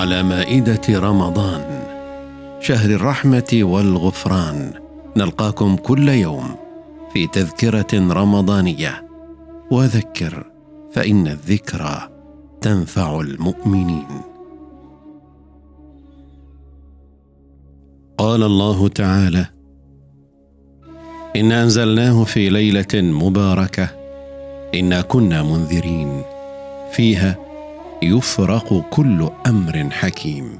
على مائدة رمضان شهر الرحمة والغفران. نلقاكم كل يوم في تذكرة رمضانية. وذكر فإن الذكرى تنفع المؤمنين. قال الله تعالى إنا أنزلناه في ليلة مباركة إنا كنا منذرين. فيها يفرق كل أمر حكيم.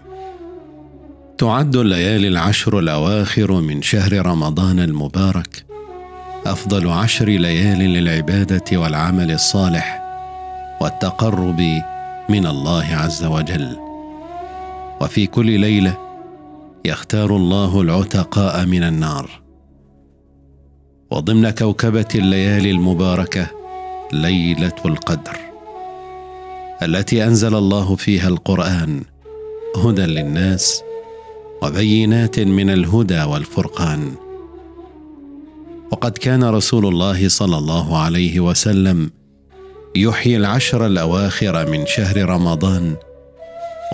تعد الليالي العشر الأواخر من شهر رمضان المبارك أفضل عشر ليال للعبادة والعمل الصالح والتقرب من الله عز وجل. وفي كل ليلة يختار الله العتقاء من النار. وضمن كوكبة الليالي المباركة ليلة القدر. التي أنزل الله فيها القرآن هدى للناس وبينات من الهدى والفرقان. وقد كان رسول الله صلى الله عليه وسلم يحيي العشر الأواخر من شهر رمضان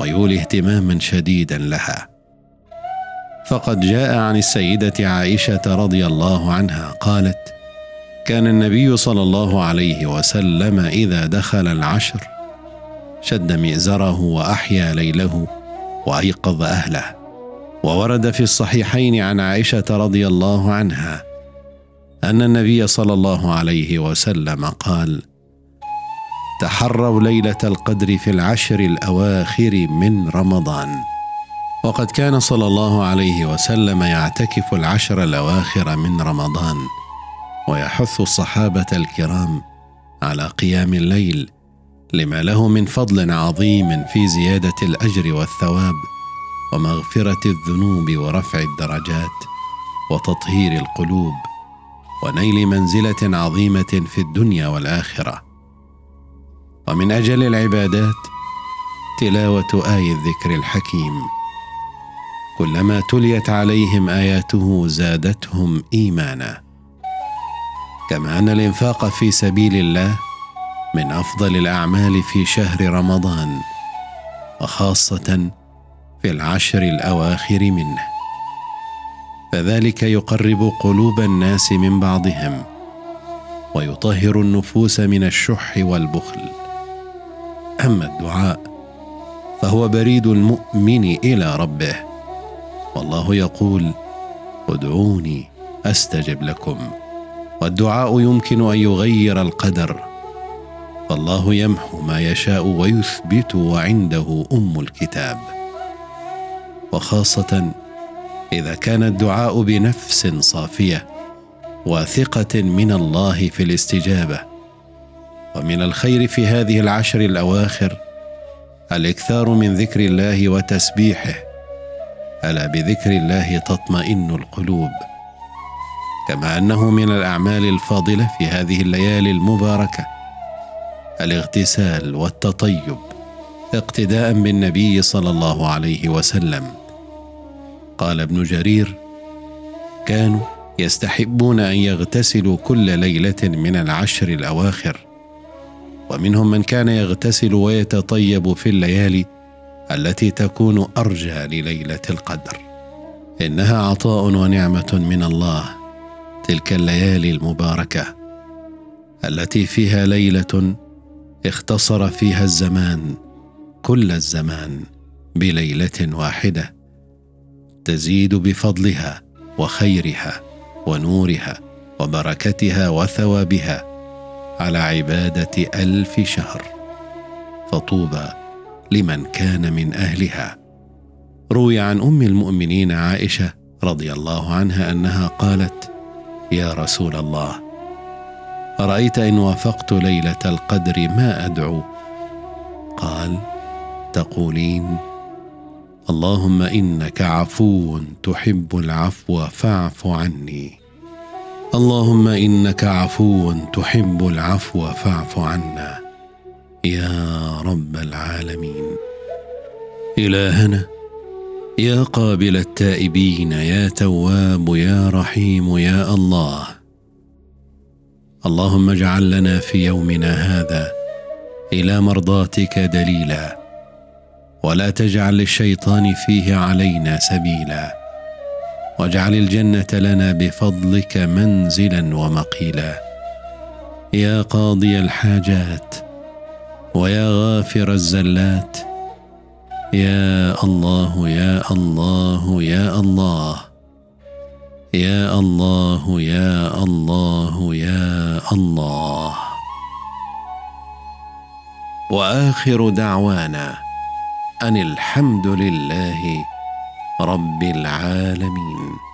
ويولي اهتماما شديدا لها. فقد جاء عن السيدة عائشة رضي الله عنها قالت كان النبي صلى الله عليه وسلم إذا دخل العشر شد مئزره وأحيا ليله وأيقظ أهله. وورد في الصحيحين عن عائشة رضي الله عنها أن النبي صلى الله عليه وسلم قال تحروا ليلة القدر في العشر الأواخر من رمضان. وقد كان صلى الله عليه وسلم يعتكف العشر الأواخر من رمضان. ويحث الصحابة الكرام على قيام الليل لما له من فضل عظيم في زيادة الأجر والثواب ومغفرة الذنوب ورفع الدرجات وتطهير القلوب ونيل منزلة عظيمة في الدنيا والآخرة. ومن أجل العبادات تلاوة آي الذكر الحكيم. كلما تليت عليهم آياته زادتهم إيمانا. كما أن الإنفاق في سبيل الله من أفضل الأعمال في شهر رمضان وخاصة في العشر الأواخر منه. فذلك يقرب قلوب الناس من بعضهم ويطهر النفوس من الشح والبخل. أما الدعاء فهو بريد المؤمن إلى ربه. والله يقول ادعوني أستجب لكم. والدعاء يمكن أن يغير القدر فالله يمحو ما يشاء ويثبت وعنده أم الكتاب. وخاصة إذا كان الدعاء بنفس صافية واثقة من الله في الاستجابة. ومن الخير في هذه العشر الأواخر الإكثار من ذكر الله وتسبيحه. ألا بذكر الله تطمئن القلوب. كما أنه من الأعمال الفاضلة في هذه الليالي المباركة. الاغتسال والتطيب اقتداء بالنبي صلى الله عليه وسلم. قال ابن جرير كانوا يستحبون أن يغتسلوا كل ليلة من العشر الأواخر ومنهم من كان يغتسل ويتطيب في الليالي التي تكون أرجى لليلة القدر. إنها عطاء ونعمة من الله تلك الليالي المباركة التي فيها ليلة اختصر فيها الزمان كل الزمان بليلة واحدة. تزيد بفضلها وخيرها ونورها وبركتها وثوابها على عبادة ألف شهر. فطوبى لمن كان من أهلها. روي عن أم المؤمنين عائشة رضي الله عنها أنها قالت يا رسول الله أرأيت إن وافقت ليلة القدر ما أدعو؟ قال تقولين اللهم إنك عفو تحب العفو فاعف عني. اللهم إنك عفو تحب العفو فاعف عنا. يا رب العالمين. إلهنا يا قابل التائبين يا تواب يا رحيم يا الله. اللهم اجعل لنا في يومنا هذا إلى مرضاتك دليلا ولا تجعل للشيطان فيه علينا سبيلا واجعل الجنة لنا بفضلك منزلا ومقيلا. يا قاضي الحاجات ويا غافر الزلات يا الله يا الله يا الله. يا الله يا الله يا الله. وآخر دعوانا أن الحمد لله رب العالمين.